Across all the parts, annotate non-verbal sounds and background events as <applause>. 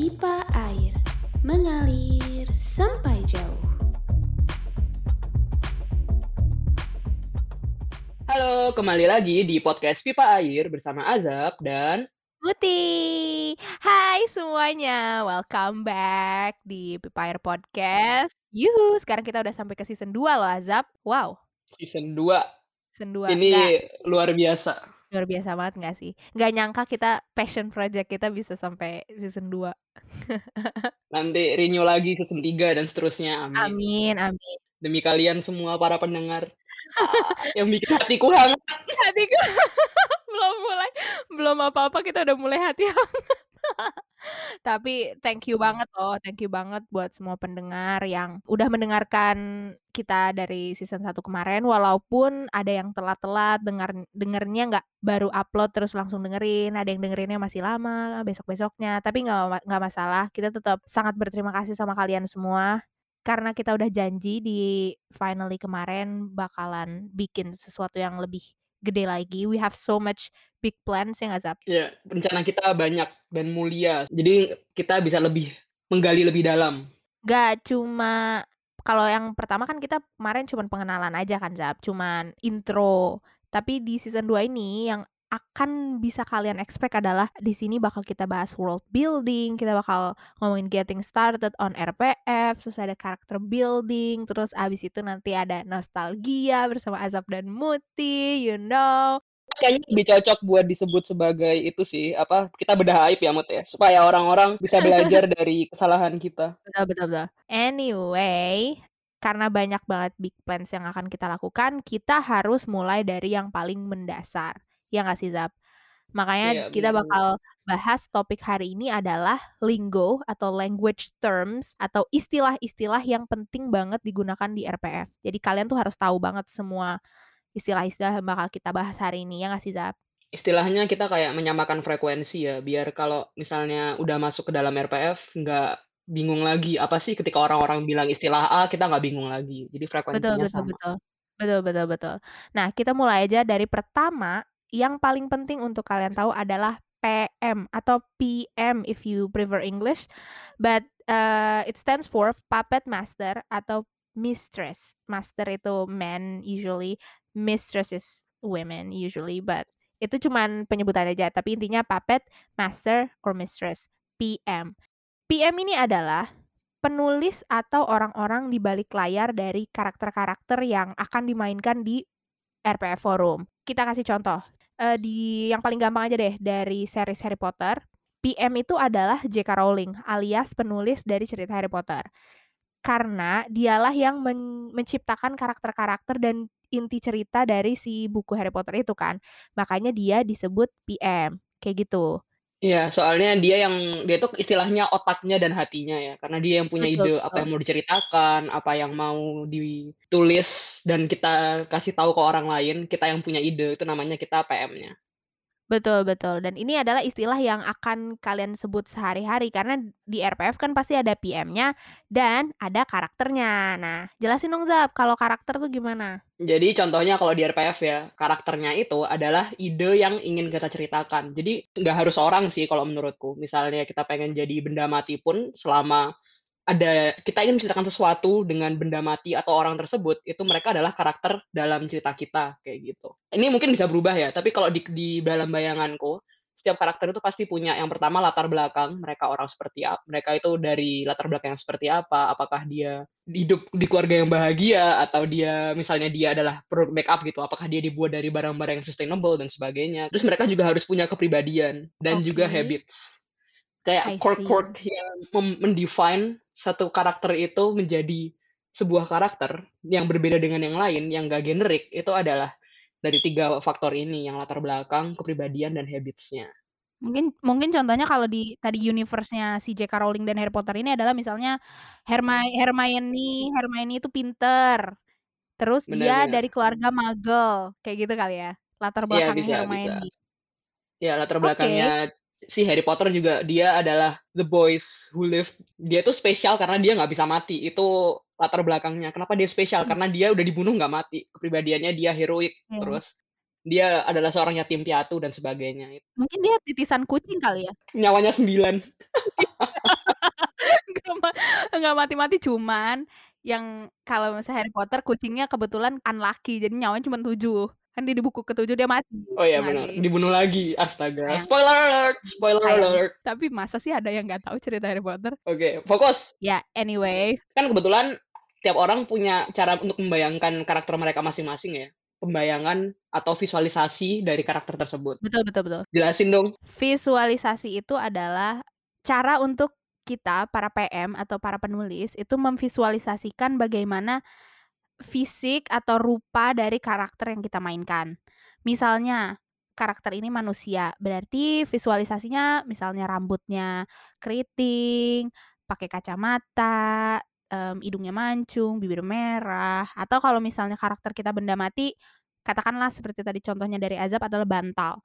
pipa air mengalir sampai jauh. Halo, kembali lagi di podcast Pipa Air bersama Azab dan Muti. Hai semuanya, welcome back di Pipa Air Podcast. Yuhu, sekarang kita udah sampai ke season 2 loh Azab. Wow, season 2. season 2. Ini Nggak, luar biasa. Luar biasa banget gak sih? Gak nyangka kita passion project kita bisa sampai season 2. Nanti renew lagi season 3 dan seterusnya. Amin. Amin, amin. Demi kalian semua para pendengar ah, yang bikin hatiku hangat. <laughs> Hatiku <laughs> belum mulai, belum apa-apa kita udah mulai hati hangat. Tapi thank you banget loh, thank you banget buat semua pendengar yang udah mendengarkan kita dari season 1 kemarin. Walaupun ada yang telat-telat dengar dengernya nggak baru upload terus langsung dengerin, ada yang dengerinnya masih lama besok-besoknya. Tapi nggak nggak masalah, kita tetap sangat berterima kasih sama kalian semua. Karena kita udah janji di finally kemarin bakalan bikin sesuatu yang lebih gede lagi. We have so much big plans ya nggak Zap? Ya, rencana kita banyak dan mulia. Jadi kita bisa lebih menggali lebih dalam. Gak cuma kalau yang pertama kan kita kemarin cuma pengenalan aja kan Zap, cuman intro. Tapi di season 2 ini yang akan bisa kalian expect adalah di sini bakal kita bahas world building, kita bakal ngomongin getting started on RPF, terus ada character building, terus abis itu nanti ada nostalgia bersama Azab dan Muti, you know. Kayaknya lebih cocok buat disebut sebagai itu sih, apa kita bedah aib ya Mut ya, supaya orang-orang bisa <laughs> belajar dari kesalahan kita. Betul, betul, betul. Anyway, karena banyak banget big plans yang akan kita lakukan, kita harus mulai dari yang paling mendasar. Ya nggak sih, Zap? Makanya Iya, kita bakal bahas topik hari ini adalah lingo atau language terms atau istilah-istilah yang penting banget digunakan di RPF. Jadi kalian tuh harus tahu banget semua istilah-istilah yang bakal kita bahas hari ini. Ya nggak sih, Zap? Istilahnya kita kayak menyamakan frekuensi ya, biar kalau misalnya udah masuk ke dalam RPF nggak bingung lagi, apa sih ketika orang-orang bilang istilah A, kita nggak bingung lagi. Jadi Betul, frekuensinya betul, sama. betul. Betul, betul, betul. Nah, kita mulai aja dari pertama, yang paling penting untuk kalian tahu adalah PM atau PM if you prefer English, but uh, it stands for puppet master atau mistress. Master itu men usually, mistress is women usually, but itu cuman penyebutan aja, tapi intinya puppet master or mistress, PM. PM ini adalah penulis atau orang-orang di balik layar dari karakter-karakter yang akan dimainkan di RPF Forum. Kita kasih contoh. Eh, di yang paling gampang aja deh dari series Harry Potter. PM itu adalah J.K. Rowling alias penulis dari cerita Harry Potter. Karena dialah yang men- menciptakan karakter-karakter dan inti cerita dari si buku Harry Potter itu kan. Makanya dia disebut PM. Kayak gitu. Iya, soalnya dia yang dia tuh istilahnya otaknya dan hatinya ya, karena dia yang punya Betul, ide apa yang mau diceritakan, apa yang mau ditulis dan kita kasih tahu ke orang lain, kita yang punya ide itu namanya kita PM-nya. Betul, betul. Dan ini adalah istilah yang akan kalian sebut sehari-hari karena di RPF kan pasti ada PM-nya dan ada karakternya. Nah, jelasin dong Zap, kalau karakter tuh gimana? Jadi contohnya kalau di RPF ya, karakternya itu adalah ide yang ingin kita ceritakan. Jadi nggak harus orang sih kalau menurutku. Misalnya kita pengen jadi benda mati pun selama ada kita ingin menceritakan sesuatu dengan benda mati atau orang tersebut, itu mereka adalah karakter dalam cerita kita kayak gitu. Ini mungkin bisa berubah ya, tapi kalau di, di dalam bayanganku, setiap karakter itu pasti punya yang pertama latar belakang, mereka orang seperti apa, mereka itu dari latar belakang yang seperti apa, apakah dia hidup di keluarga yang bahagia atau dia misalnya dia adalah produk make up gitu, apakah dia dibuat dari barang-barang yang sustainable dan sebagainya. Terus mereka juga harus punya kepribadian dan juga Oke. habits kayak quirk-quirk yang mendefine satu karakter itu menjadi sebuah karakter yang berbeda dengan yang lain, yang gak generik, itu adalah dari tiga faktor ini, yang latar belakang, kepribadian, dan habits-nya. Mungkin mungkin contohnya kalau di tadi universe-nya si J.K. Rowling dan Harry Potter ini adalah misalnya Hermi Hermione, Hermione itu pinter. Terus dia Benar-benar. dari keluarga magel, kayak gitu kali ya. Latar Iya, belakangnya bisa, bisa. Hermione. Ya, latar belakangnya si Harry Potter juga dia adalah the boys who live. Dia tuh spesial karena dia nggak bisa mati. Itu latar belakangnya. Kenapa dia spesial? Hmm. Karena dia udah dibunuh nggak mati. Kepribadiannya dia heroik. Iya. Terus dia adalah seorang yatim piatu dan sebagainya. Mungkin dia titisan kucing kali ya? <laughs> Nyawanya sembilan. <laughs> nggak mati-mati, cuman yang kalau misalnya Harry Potter kucingnya kebetulan unlucky, jadi nyawanya cuma 7. Kan di buku ke-7 dia mati, Oh iya ya benar, dibunuh lagi, astaga. Sayang. Spoiler alert spoiler Sayang. alert. Tapi masa sih ada yang nggak tahu cerita Harry Potter? Oke, fokus. Ya, anyway. Kan kebetulan setiap orang punya cara untuk membayangkan karakter mereka masing-masing ya. Pembayangan atau visualisasi dari karakter tersebut. Betul betul betul. Jelasin dong. Visualisasi itu adalah cara untuk kita, para PM atau para penulis, itu memvisualisasikan bagaimana fisik atau rupa dari karakter yang kita mainkan. Misalnya, karakter ini manusia, berarti visualisasinya misalnya rambutnya keriting, pakai kacamata, mmm, hidungnya mancung, bibir merah, atau kalau misalnya karakter kita benda mati, katakanlah seperti tadi contohnya dari Azab adalah bantal.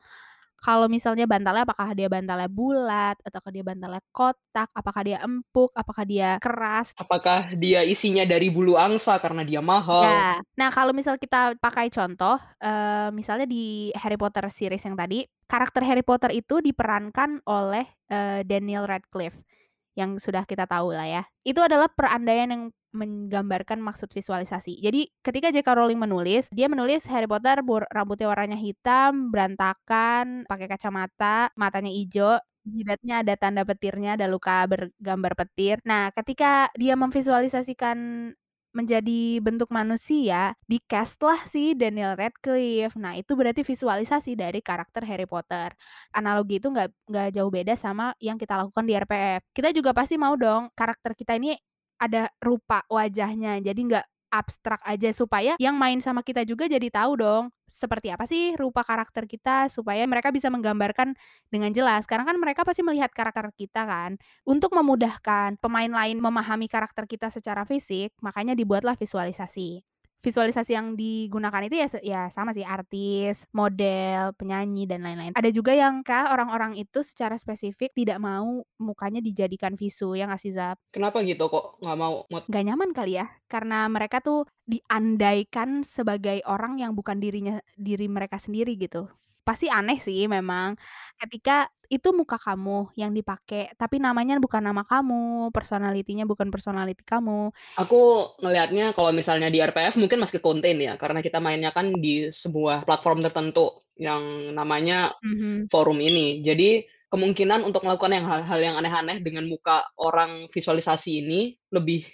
Kalau misalnya bantalnya apakah dia bantalnya bulat, ataukah dia bantalnya kotak, apakah dia empuk, apakah dia keras. Apakah dia isinya dari bulu angsa karena dia mahal? Ya. Nah, kalau misal kita pakai contoh, eee, misalnya di Harry Potter series yang tadi, karakter Harry Potter itu diperankan oleh, eee, Daniel Radcliffe, yang sudah kita tahu lah ya. Itu adalah perandaian yang menggambarkan maksud visualisasi. Jadi ketika J.K. Rowling menulis, dia menulis Harry Potter rambutnya warnanya hitam, berantakan, pakai kacamata, matanya ijo, jidatnya ada tanda petirnya, ada luka bergambar petir. Nah, ketika dia memvisualisasikan menjadi bentuk manusia, di-cast-lah si Daniel Radcliffe. Nah, itu berarti visualisasi dari karakter Harry Potter. Analogi itu nggak nggak jauh beda sama yang kita lakukan di RPF. Kita juga pasti mau dong karakter kita ini ada rupa wajahnya, jadi nggak abstrak aja, supaya yang main sama kita juga jadi tahu dong, seperti apa sih rupa karakter kita, supaya mereka bisa menggambarkan dengan jelas. Karena kan mereka pasti melihat karakter kita kan. Untuk memudahkan pemain lain memahami karakter kita secara fisik, makanya dibuatlah visualisasi. Visualisasi yang digunakan itu ya ya sama sih, artis, model, penyanyi, dan lain-lain. Ada juga yang Kak, orang-orang itu secara spesifik tidak mau mukanya dijadikan visu, ya nggak sih, Zap? Kenapa gitu kok nggak mau? Nggak nyaman kali ya, karena mereka tuh diandaikan sebagai orang yang bukan dirinya diri mereka sendiri gitu. Pasti aneh sih memang, ketika itu muka kamu yang dipakai, tapi namanya bukan nama kamu, personality-nya bukan personality kamu. Aku ngelihatnya kalau misalnya di RPF mungkin masih ke-contain ya, karena kita mainnya kan di sebuah platform tertentu yang namanya Mhm. forum ini. Jadi kemungkinan untuk melakukan yang hal-hal yang aneh-aneh dengan muka orang visualisasi ini lebih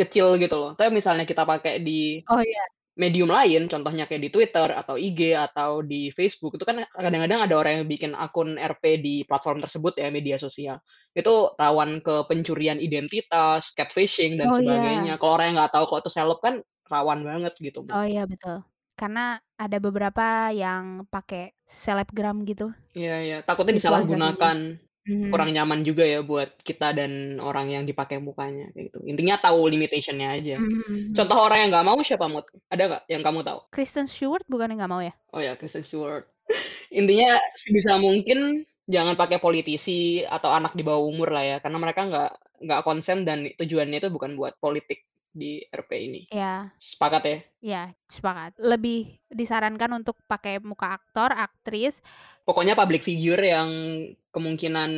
kecil gitu loh. Tapi misalnya kita pakai di Oh, iya. Medium lain, contohnya kayak di Twitter atau IG atau di Facebook, itu kan kadang-kadang ada orang yang bikin akun RP di platform tersebut ya, media sosial. Itu rawan ke pencurian identitas, catfishing, dan Oh, sebagainya. iya. Kalau orang yang nggak tahu kalau itu seleb kan rawan banget gitu. Oh, iya betul. Karena ada beberapa yang pakai selebgram gitu. Iya iya, takutnya Visualisasinya. Mhm. Kurang nyaman juga ya buat kita dan orang yang dipakai mukanya, kayak gitu. Intinya tahu limitation-nya aja. Mhm mhm. Contoh orang yang nggak mau siapa, Mut? Ada nggak yang kamu tahu? Kristen Stewart bukannya nggak mau ya? Oh ya, Kristen Stewart. <laughs> Intinya sebisa mungkin jangan pakai politisi atau anak di bawah umur lah ya, karena mereka nggak nggak konsen dan tujuannya itu bukan buat politik di RP ini. Iya. Sepakat ya? Iya, sepakat. Lebih disarankan untuk pakai muka aktor, aktris. Pokoknya public figure yang kemungkinan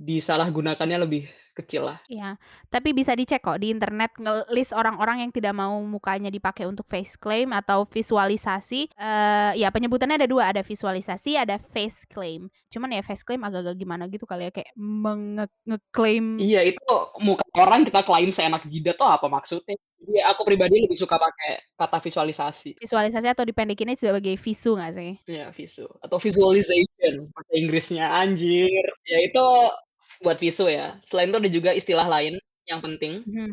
disalahgunakannya lebih kecil lah. Iya, tapi bisa dicek kok di internet nge-list orang-orang yang tidak mau mukanya dipakai untuk face claim atau visualisasi. Eee, ya penyebutannya ada 2, ada visualisasi, ada face claim. Cuman ya face claim agak-agak gimana gitu kali ya, kayak menge ngeklaim Iya, itu muka orang kita klaim seenak jidat tuh apa maksudnya? Jadi aku pribadi lebih suka pakai kata visualisasi. Visualisasi atau dipendekinnya sebagai visu nggak sih? Iya, visu atau visualization bahasa Inggrisnya, anjir. Ya itu buat visu ya. Selain itu ada juga istilah lain yang penting. Mhm.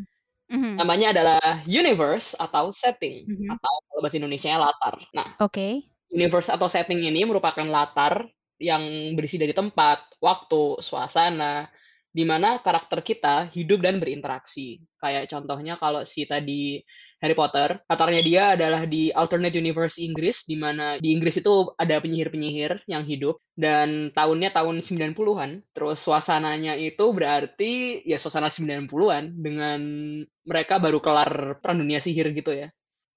Mhm. Namanya adalah universe atau setting Mhm. atau kalau bahasa Indonesianya latar. Nah, Oke. universe atau setting ini merupakan latar yang berisi dari tempat, waktu, suasana, di mana karakter kita hidup dan berinteraksi. Kayak contohnya kalau si tadi Harry Potter, latarnya dia adalah di alternate universe Inggris, di mana di Inggris itu ada penyihir-penyihir yang hidup dan tahunnya tahun 90-an. Terus suasananya itu berarti ya suasana 90-an dengan mereka baru kelar Perang Dunia Sihir gitu ya.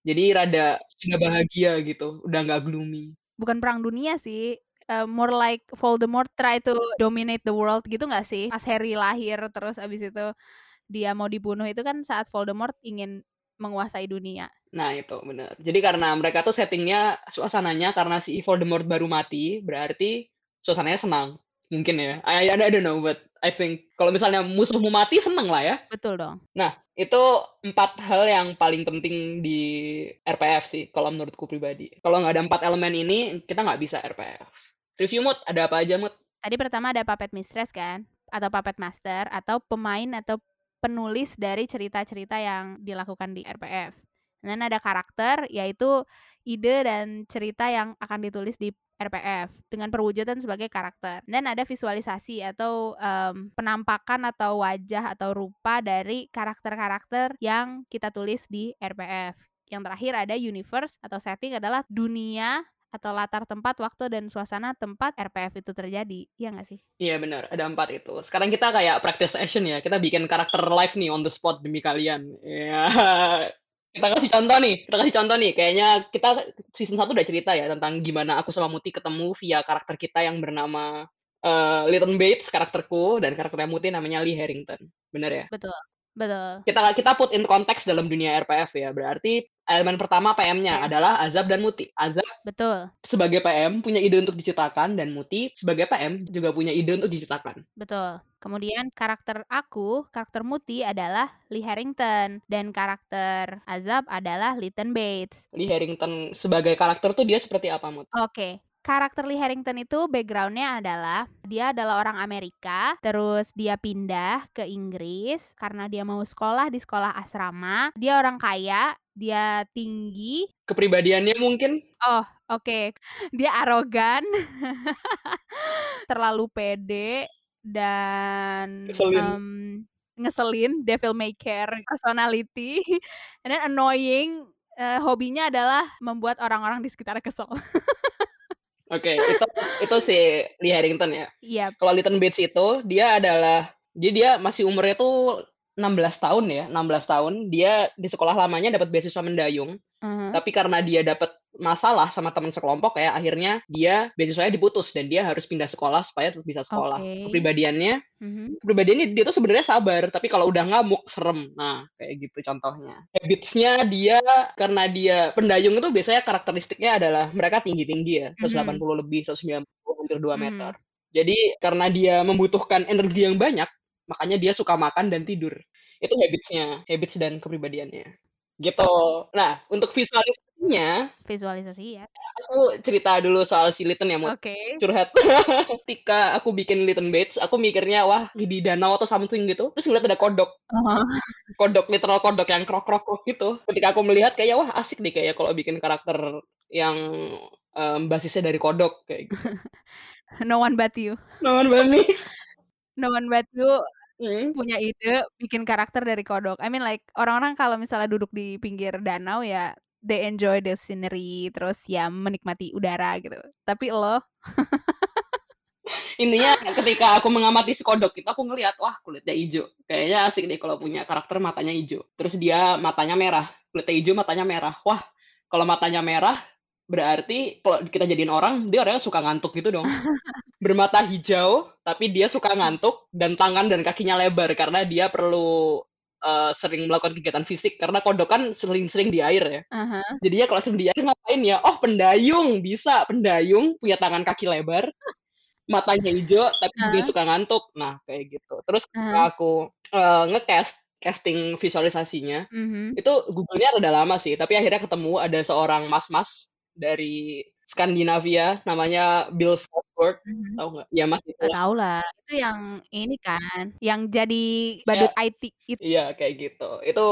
Jadi rada sudah bahagia gitu, udah nggak gloomy. Bukan perang dunia sih, eee, more like Voldemort try to dominate the world gitu nggak sih? Pas Harry lahir terus abis itu dia mau dibunuh itu kan saat Voldemort ingin menguasai dunia. Nah itu, bener. Jadi karena mereka tuh setting-nya, suasananya karena si Voldemort baru mati, berarti suasananya senang. Mungkin ya. I I don't know, but I think kalau misalnya musuhmu mati seneng lah ya. Betul dong. Nah, itu empat hal yang paling penting di RPF sih, kalau menurutku pribadi. Kalau nggak ada empat elemen ini, kita nggak bisa RPF. Review mood, ada apa aja mood? Tadi pertama ada puppet mistress kan, atau puppet master, atau pemain atau penulis dari cerita-cerita yang dilakukan di RPF. Dan ada karakter, yaitu ide dan cerita yang akan ditulis di RPF dengan perwujudan sebagai karakter. Dan ada visualisasi atau um, penampakan atau wajah atau rupa dari karakter-karakter yang kita tulis di RPF. Yang terakhir ada universe atau setting adalah dunia atau latar tempat, waktu, dan suasana tempat RPF itu terjadi. Iya nggak sih? Iya benar, ada empat itu. Sekarang kita kayak practice session ya. Kita bikin karakter live nih on the spot demi kalian. Ya, <laughs> kita kasih contoh nih, kita kasih contoh nih. Kayaknya kita season 1 udah cerita ya tentang gimana aku sama Muti ketemu via karakter kita yang bernama uh, Little Bates, karakterku, dan karakternya Muti namanya Lee Harrington. Bener ya? Betul. Betul. Kita kita put in konteks dalam dunia RPF ya. Berarti elemen pertama PM-nya Ya. adalah Azab dan Muti. Azab Betul. sebagai PM punya ide untuk diciptakan dan Muti sebagai PM juga punya ide untuk diciptakan. Betul. Kemudian karakter aku, karakter Muti adalah Lee Harrington dan karakter Azab adalah Leighton Bates. Lee Harrington sebagai karakter tuh dia seperti apa, Mut? Oke. Karakter Lee Harrington itu backgroundnya adalah dia adalah orang Amerika, terus dia pindah ke Inggris karena dia mau sekolah di sekolah asrama. Dia orang kaya, dia tinggi. Kepribadiannya mungkin? Oh, oke. Dia arogan, <laughs> terlalu pede dan Ngeselin. um, ngeselin, devil may care personality, <laughs> and then annoying. eh, hobinya adalah membuat orang-orang di sekitar kesel. <laughs> Oke, itu itu si Lee Harrington ya. Iya, Kalau Leighton Bates itu dia adalah dia dia masih umurnya tuh 16 tahun ya, 16 tahun. Dia di sekolah lamanya dapat beasiswa mendayung, mhm. tapi karena dia dapat masalah sama teman sekelompok ya, akhirnya dia beasiswanya diputus dan dia harus pindah sekolah supaya tetap bisa sekolah. Oke. Kepribadiannya Mhm. kepribadiannya dia tuh sebenarnya sabar, tapi kalau udah ngamuk serem. Nah, kayak gitu contohnya. Habits-nya dia karena dia pendayung itu biasanya karakteristiknya adalah mereka tinggi-tinggi ya, 180 lebih, 190 hampir 2 Mhm. meter. Jadi karena dia membutuhkan energi yang banyak, makanya dia suka makan dan tidur. Itu habits-nya, habits dan kepribadiannya. Gitu. Nah, untuk visualisasinya, Visualisasi ya. aku cerita dulu soal si Leighton ya, Mut Oke. curhat. <laughs> Ketika aku bikin Leighton Bates, aku mikirnya wah di danau atau something gitu. Terus ngeliat ada kodok, Oh. kodok literal kodok yang krok krok krok gitu. Ketika aku melihat kayak wah asik deh kayak kalau bikin karakter yang em, basisnya dari kodok kayak gitu. <laughs> No one but you. Naon Bani? No one but you Hmm. punya ide bikin karakter dari kodok. I mean like orang-orang kalau misalnya duduk di pinggir danau ya they enjoy the scenery terus ya menikmati udara gitu. Tapi lo <laughs> Intinya ketika aku mengamati si kodok itu aku ngelihat wah kulitnya hijau. Kayaknya asik deh kalau punya karakter matanya hijau. Terus dia matanya merah, kulitnya hijau matanya merah. Wah, kalau matanya merah berarti kalau kita jadiin orang dia orangnya suka ngantuk gitu dong. <laughs> Bermata hijau tapi dia suka ngantuk dan tangan dan kakinya lebar karena dia perlu eh, sering melakukan kegiatan fisik karena kodok kan sering-sering di air ya. Aha. Jadinya kalau sering di air ngapain ya? Oh, pendayung bisa. Pendayung punya tangan kaki lebar, matanya hijau tapi dia Heeh. suka ngantuk. Nah, kayak gitu. Terus ketika Heeh. aku eh, nge-cast casting visualisasinya, Mhm. itu Google-nya rada lama sih, tapi akhirnya ketemu ada seorang mas-mas dari Skandinavia namanya Bill Skarsgård, Mhm. tahu nggak? Ya Mas itu tahu lah. Itu yang ini kan, yang jadi badut Ya, IT itu. iya kayak gitu. Itu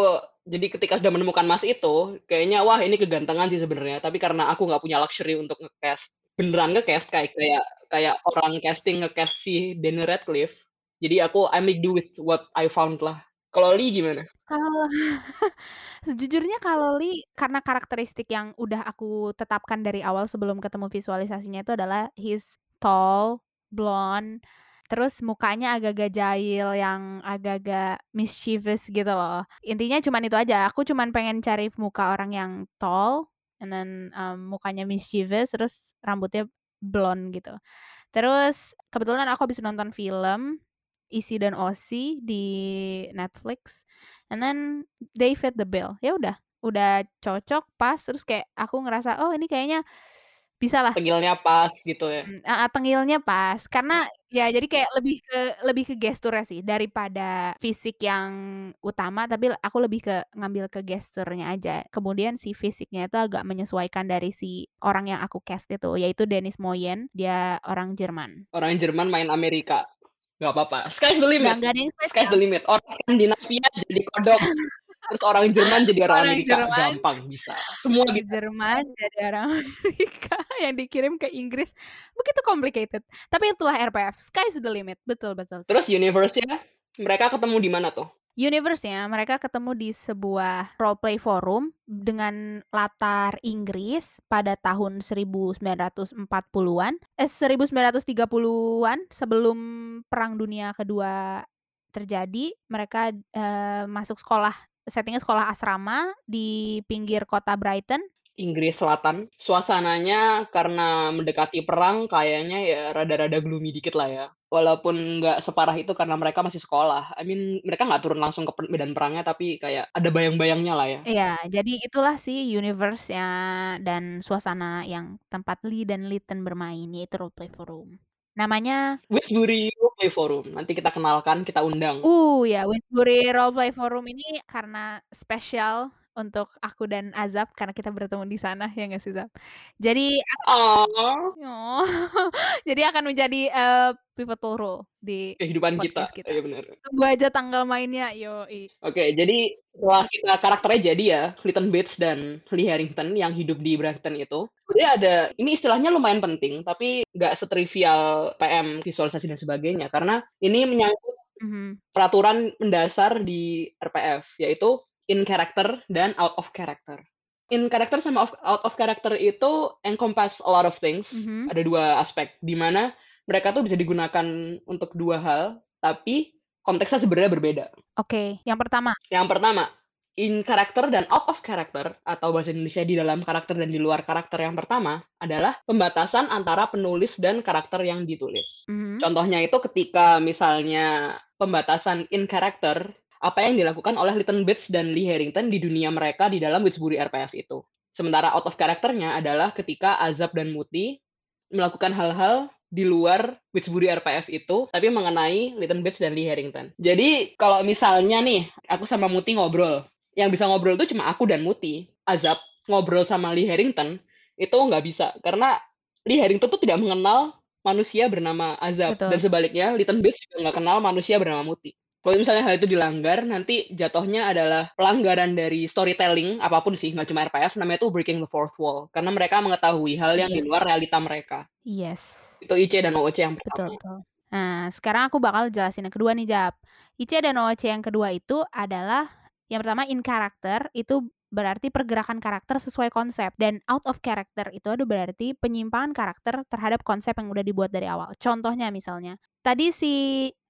jadi ketika sudah menemukan Mas itu, kayaknya wah ini kegantengan sih sebenarnya. Tapi karena aku nggak punya luxury untuk nge-cast, beneran nge-cast kayak kayak kayak orang casting nge-cast si Daniel Radcliffe. Jadi aku I make do with what I found lah. Kalau Lee gimana? Kalau <laughs> sejujurnya kalau Lee karena karakteristik yang udah aku tetapkan dari awal sebelum ketemu visualisasinya itu adalah he's tall, blonde, terus mukanya agak-agak jahil yang agak-agak mischievous gitu loh. Intinya cuman itu aja. Aku cuman pengen cari muka orang yang tall and then um, mukanya mischievous terus rambutnya blonde gitu. Terus kebetulan aku habis nonton film Isi dan Osi di Netflix, and then they fit the bill. Ya udah, udah cocok, pas, terus kayak aku ngerasa, "Oh ini kayaknya bisalah." Tengilnya pas gitu ya? Heeh, tengilnya pas. Karena ya jadi kayak lebih ke lebih ke gesturnya sih daripada fisik yang utama, tapi aku lebih ke ngambil ke gesturnya aja. Kemudian si fisiknya itu agak menyesuaikan dari si orang yang aku cast itu, yaitu Dennis Moyen, dia orang Jerman. Orang Jerman main Amerika, nggak apa-apa, sky's the limit nggak ada yang sky's spesial. the limit. Orang Skandinavia jadi kodok, <laughs> terus orang Jerman jadi orang Orang Amerika, Jerman gampang bisa, semua orang bisa. Jerman jadi orang Amerika <laughs> yang dikirim ke Inggris, begitu complicated. Tapi itulah RPF, sky's the limit. Betul betul. Terus universe-nya, mereka ketemu di mana tuh? Universe-nya mereka ketemu di sebuah role play forum dengan latar Inggris pada tahun 1940-an, eh 1930-an sebelum Perang Dunia Kedua terjadi. Mereka, eee, masuk sekolah, setting-nya sekolah asrama di pinggir kota Brighton. Inggris Selatan, suasananya karena mendekati perang kayaknya ya rada-rada gloomy dikit lah ya. Walaupun nggak separah itu karena mereka masih sekolah. I mean mereka nggak turun langsung ke medan perangnya, tapi kayak ada bayang-bayangnya lah ya. Iya, jadi itulah sih universe-nya dan suasana yang tempat Lee dan Lytton bermain, yaitu role play forum. Namanya Witchbury Role Play Forum, nanti kita kenalkan, kita undang. Uh, ya Witchbury Role Play Forum ini karena spesial untuk aku dan Azab karena kita bertemu di sana, ya nggak sih, Zab? Jadi Oh. <laughs> Oh, <laughs> jadi akan menjadi, eee, pivotal role di Kehidupan kita, kita. iya bener. Tunggu aja tanggal mainnya, yoi. Oke, jadi setelah kita karakternya jadi ya, Lytton Bates dan Lee Harrington yang hidup di Brighton itu, sebenarnya ada ini istilahnya lumayan penting, tapi nggak setrivial PM, visualisasi dan sebagainya, karena ini menyangkut Mhm. peraturan mendasar di RPF, yaitu in character dan out of character. In character sama of out of character itu encompass a lot of things, Mhm. ada 2 aspek, di mana mereka tuh bisa digunakan untuk 2 hal, tapi konteksnya sebenarnya berbeda. Oke, yang pertama. Yang pertama, in character dan out of character atau bahasa Indonesia di dalam karakter dan di luar karakter yang pertama adalah pembatasan antara penulis dan karakter yang ditulis. Mhm. Contohnya itu ketika misalnya pembatasan in character, apa yang dilakukan oleh Lytton Bates dan Lee Harrington di dunia mereka di dalam Witchbury RPF itu. Sementara out of character-nya adalah ketika Azab dan Muti melakukan hal-hal di luar Witchbury RPF itu, tapi mengenai Lytton Bates dan Lee Harrington. Jadi kalau misalnya nih, aku sama Muti ngobrol, yang bisa ngobrol itu cuma aku dan Muti. Azab ngobrol sama Lee Harrington itu nggak bisa, karena Lee Harrington tuh tidak mengenal manusia bernama Azab, dan Betul. sebaliknya Lytton Bates juga nggak kenal manusia bernama Muti. Kalau misalnya hal itu dilanggar, nanti jatuhnya adalah pelanggaran dari storytelling, apa pun sih, nggak cuma RPF, namanya tuh breaking the fourth wall. Karena mereka mengetahui hal yang di Yes. luar realita mereka. Yes. Itu IC dan OOC yang Betul pertama. betul. Nah, sekarang aku bakal jelasin yang kedua nih, Jap. IC dan OOC yang kedua itu adalah yang pertama in character itu berarti pergerakan karakter sesuai konsep dan out of character itu ada berarti penyimpangan karakter terhadap konsep yang udah dibuat dari awal. Contohnya misalnya, tadi si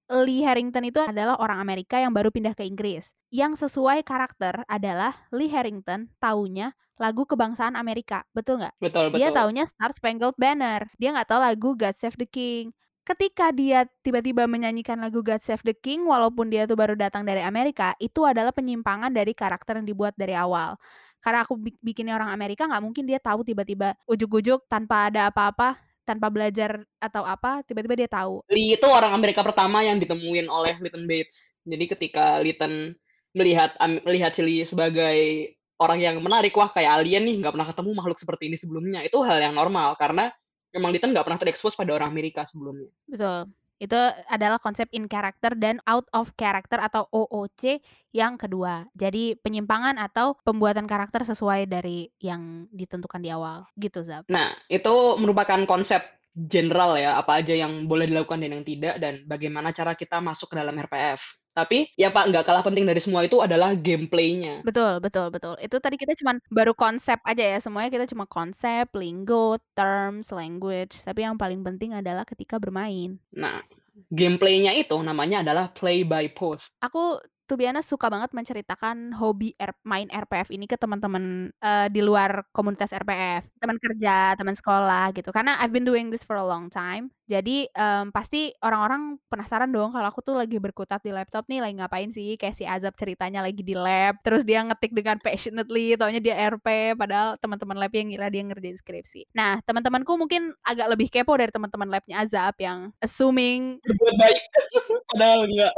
Lee Harrington itu adalah orang Amerika yang baru pindah ke Inggris. Yang sesuai karakter adalah Lee Harrington taunya lagu kebangsaan Amerika, betul nggak? Betul Dia betul. taunya Star Spangled Banner. Dia nggak tahu lagu God Save the King. Ketika dia tiba-tiba menyanyikan lagu God Save the King, walaupun dia tuh baru datang dari Amerika, itu adalah penyimpangan dari karakter yang dibuat dari awal. Karena aku bik- bikinnya orang Amerika, nggak mungkin dia tahu tiba-tiba ujuk-ujuk tanpa ada apa-apa, tanpa belajar atau apa, tiba-tiba dia tahu. Lee itu orang Amerika pertama yang ditemuin oleh Lytton Bates. Jadi ketika Lytton melihat melihat si Lee sebagai orang yang menarik, wah kayak alien nih, nggak pernah ketemu makhluk seperti ini sebelumnya. Itu hal yang normal karena memang Lytton nggak pernah terekspos pada orang Amerika sebelumnya. Betul. Itu adalah konsep in character dan out of character atau OOC yang kedua. Jadi penyimpangan atau pembuatan karakter sesuai dari yang ditentukan di awal. Gitu, Zab. Nah, itu merupakan konsep general ya, apa aja yang boleh dilakukan dan yang tidak, dan bagaimana cara kita masuk ke dalam RPF. Tapi, ya Pak, nggak kalah penting dari semua itu adalah gameplay-nya. Betul, betul, betul. Itu tadi kita cuman baru konsep aja ya. Semuanya kita cuma konsep, lingo, terms, language. Tapi yang paling penting adalah ketika bermain. Nah, gameplay-nya itu namanya adalah play by post. Aku to be suka banget menceritakan hobi R main RPF ini ke teman-teman, eee, di luar komunitas RPF, teman kerja, teman sekolah gitu. Karena I've been doing this for a long time. Jadi, mmm, pasti orang-orang penasaran dong kalau aku tuh lagi berkutat di laptop nih, lagi ngapain sih, kayak si Azab ceritanya lagi di lab, terus dia ngetik dengan <laughs> passionately, taunya dia RP, padahal teman-teman lab yang ngira dia ngerjain skripsi. Nah, teman-temanku mungkin agak lebih kepo dari teman-teman labnya Azab yang assuming Berbuat baik, <laughs> padahal enggak.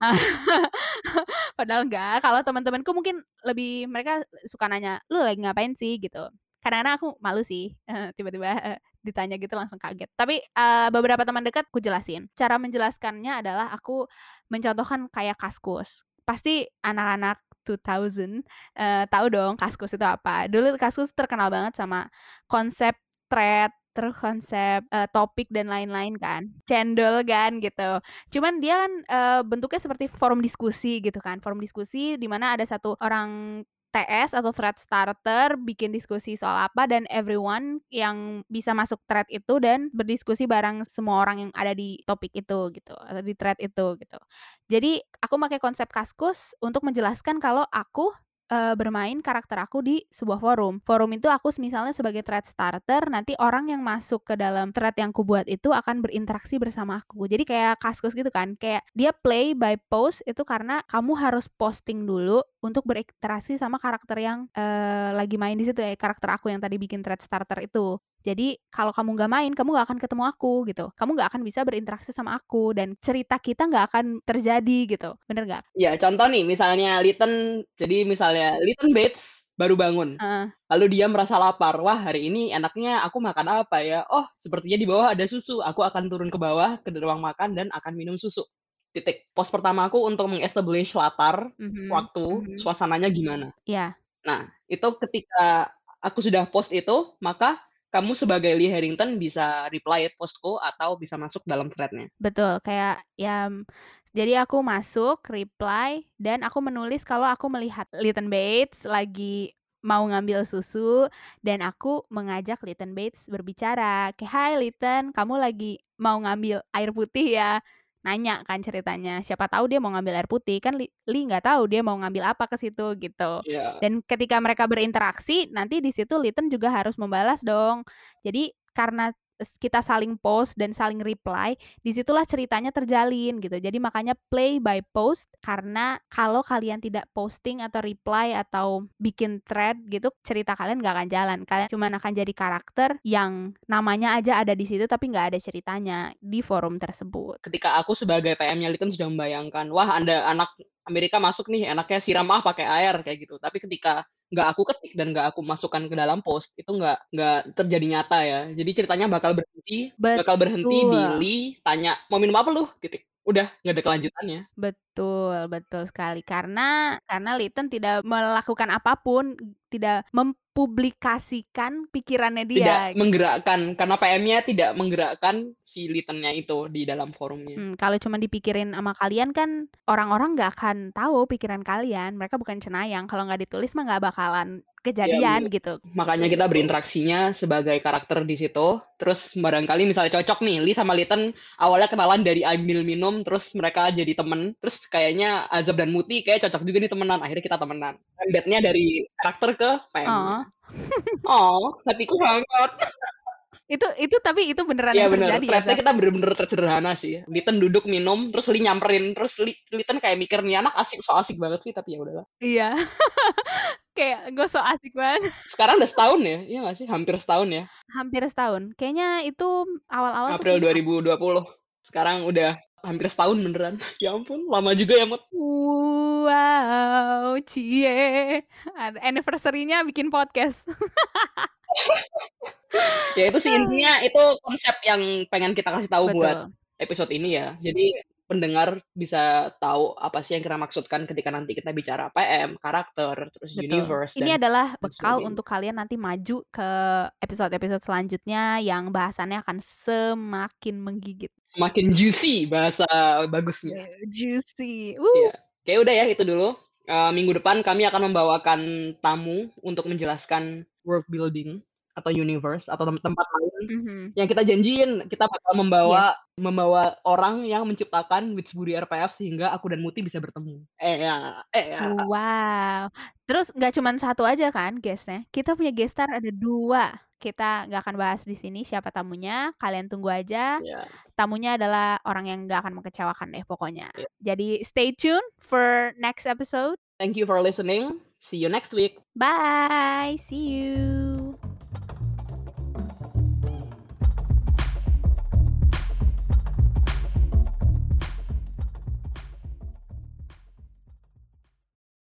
<laughs> Padahal enggak, kalau teman-temanku mungkin lebih mereka suka nanya, "Lu lagi ngapain sih?" Gitu. Kadang-kadang aku malu sih, eee, tiba-tiba, eee, ditanya gitu langsung kaget. Tapi, eee, beberapa teman dekat ku jelasin. Cara menjelaskannya adalah aku mencontohkan kayak Kaskus. Pasti anak-anak 2000, eee, tahu dong Kaskus itu apa. Dulu Kaskus terkenal banget sama konsep thread, terus konsep, eee, topik dan lain-lain kan, cendol kan gitu. Cuman dia kan, eee, bentuknya seperti forum diskusi gitu kan, forum diskusi di mana ada satu orang TS atau thread starter bikin diskusi soal apa dan everyone yang bisa masuk thread itu dan berdiskusi bareng semua orang yang ada di topik itu gitu, atau di thread itu gitu. Jadi aku pakai konsep Kaskus untuk menjelaskan kalau aku, eee, bermain karakter aku di sebuah forum. Forum itu aku misalnya sebagai thread starter, nanti orang yang masuk ke dalam thread yang kubuat itu akan berinteraksi bersama aku. Jadi kayak Kaskus gitu kan, kayak dia play by post itu karena kamu harus posting dulu untuk berinteraksi sama karakter yang, eee, lagi main di situ ya, karakter aku yang tadi bikin thread starter itu. Jadi kalau kamu nggak main, kamu nggak akan ketemu aku gitu. Kamu nggak akan bisa berinteraksi sama aku dan cerita kita nggak akan terjadi gitu. Bener nggak? Ya, contoh nih misalnya Litten jadi misalnya Litten Bates baru bangun, Heeh. lalu dia merasa lapar, "Wah, hari ini enaknya aku makan apa ya? Oh, sepertinya di bawah ada susu. Aku akan turun ke bawah ke ruang makan dan akan minum susu." Titik. Pos pertama aku untuk meng-establish latar, Mhm, waktu, mhm. suasananya gimana. Iya. Nah, itu ketika aku sudah post itu, maka kamu sebagai Lee Harrington bisa reply postku atau bisa masuk dalam thread-nya. Betul, kayak ya jadi aku masuk, reply, dan aku menulis kalau aku melihat Litten Bates lagi mau ngambil susu dan aku mengajak Litten Bates berbicara, kayak, "Hai Litten, kamu lagi mau ngambil air putih ya?" Nanya kan ceritanya, siapa tahu dia mau ngambil air putih, kan Li nggak tahu dia mau ngambil apa ke situ gitu. Iya. Dan ketika mereka berinteraksi, nanti di situ Litten juga harus membalas dong. Jadi karena kita saling post dan saling reply, di situlah ceritanya terjalin gitu. Jadi makanya play by post karena kalau kalian tidak posting atau reply atau bikin thread gitu, cerita kalian nggak akan jalan. Kalian cuman akan jadi karakter yang namanya aja ada di situ tapi nggak ada ceritanya di forum tersebut. Ketika aku sebagai PM-nya Litten sudah membayangkan, "Wah, ada anak Amerika masuk nih, enaknya siram ah pakai air," kayak gitu. Tapi ketika nggak aku ketik dan nggak aku masukkan ke dalam post, itu nggak nggak terjadi nyata ya. Jadi ceritanya bakal berhenti bakal berhenti. Lee tanya, "Mau minum apa lu?" Titik. Udah, nggak ada kelanjutannya. Betul, betul sekali. Karena karena Litten tidak melakukan apa pun, tidak mempublikasikan pikirannya dia Tidak gitu. menggerakkan, karena PM-nya tidak menggerakkan si Litten-nya itu di dalam forumnya. Mmm, kalau cuma dipikirin sama kalian kan orang-orang nggak akan tahu pikiran kalian, mereka bukan cenayang, kalau nggak ditulis mah nggak bakalan kejadian bener. gitu. Makanya kita berinteraksinya sebagai karakter di situ, terus barangkali misalnya cocok nih, Lee sama Litten awalnya kenalan dari ambil minum, terus mereka jadi temen, terus kayaknya Azab dan Muti kayak cocok juga nih temenan, akhirnya kita temenan. Embed-nya dari karakter ke PM-nya. Oh. <laughs> Oh, hatiku hangat. <laughs> Itu itu tapi itu beneran Iya yang bener, terjadi ya, thread-nya Zak? kita bener-bener sederhana sih. Litten duduk minum, terus Lee nyamperin, terus Litten kayak mikir, "Nih anak asik, so asik banget sih," tapi ya udahlah. Iya. <laughs> Kayak gue so asik banget. <laughs> Sekarang udah setahun ya? Iya nggak sih? Hampir setahun ya? Hampir setahun. Kayaknya itu awal-awal April kayaknya 2020. Sekarang udah hampir setahun beneran. <laughs> Ya ampun, lama juga ya, Mut. Wow, cie. Anniversary-nya bikin podcast. <laughs> Ya itu sih intinya itu konsep yang pengen kita kasih tahu buat Betul. episode ini ya. Jadi pendengar bisa tahu apa sih yang kita maksudkan ketika nanti kita bicara PM, karakter, terus Betul. universe, Ini dan adalah dan bekal sebagainya. untuk kalian nanti maju ke episode-episode selanjutnya yang bahasannya akan semakin menggigit. Semakin juicy bahasa bagusnya. Eee, juicy. Iya. Wuh. Kayak udah ya itu dulu. Eee, minggu depan kami akan membawakan tamu untuk menjelaskan world building atau universe atau tem tempat lain Mhm. yang kita janjiin kita bakal membawa membawa orang yang menciptakan Wits Budi RPF sehingga aku dan Muti bisa bertemu. Iya iya. Wow. Terus nggak cuman 1 aja kan guest-nya, kita punya guest star ada 2. Kita nggak akan bahas di sini siapa tamunya, kalian tunggu aja. Iya. Tamunya adalah orang yang nggak akan mengecewakan deh pokoknya. Iya. Jadi stay tune for next episode. Thank you for listening. See you next week. Bye, see you.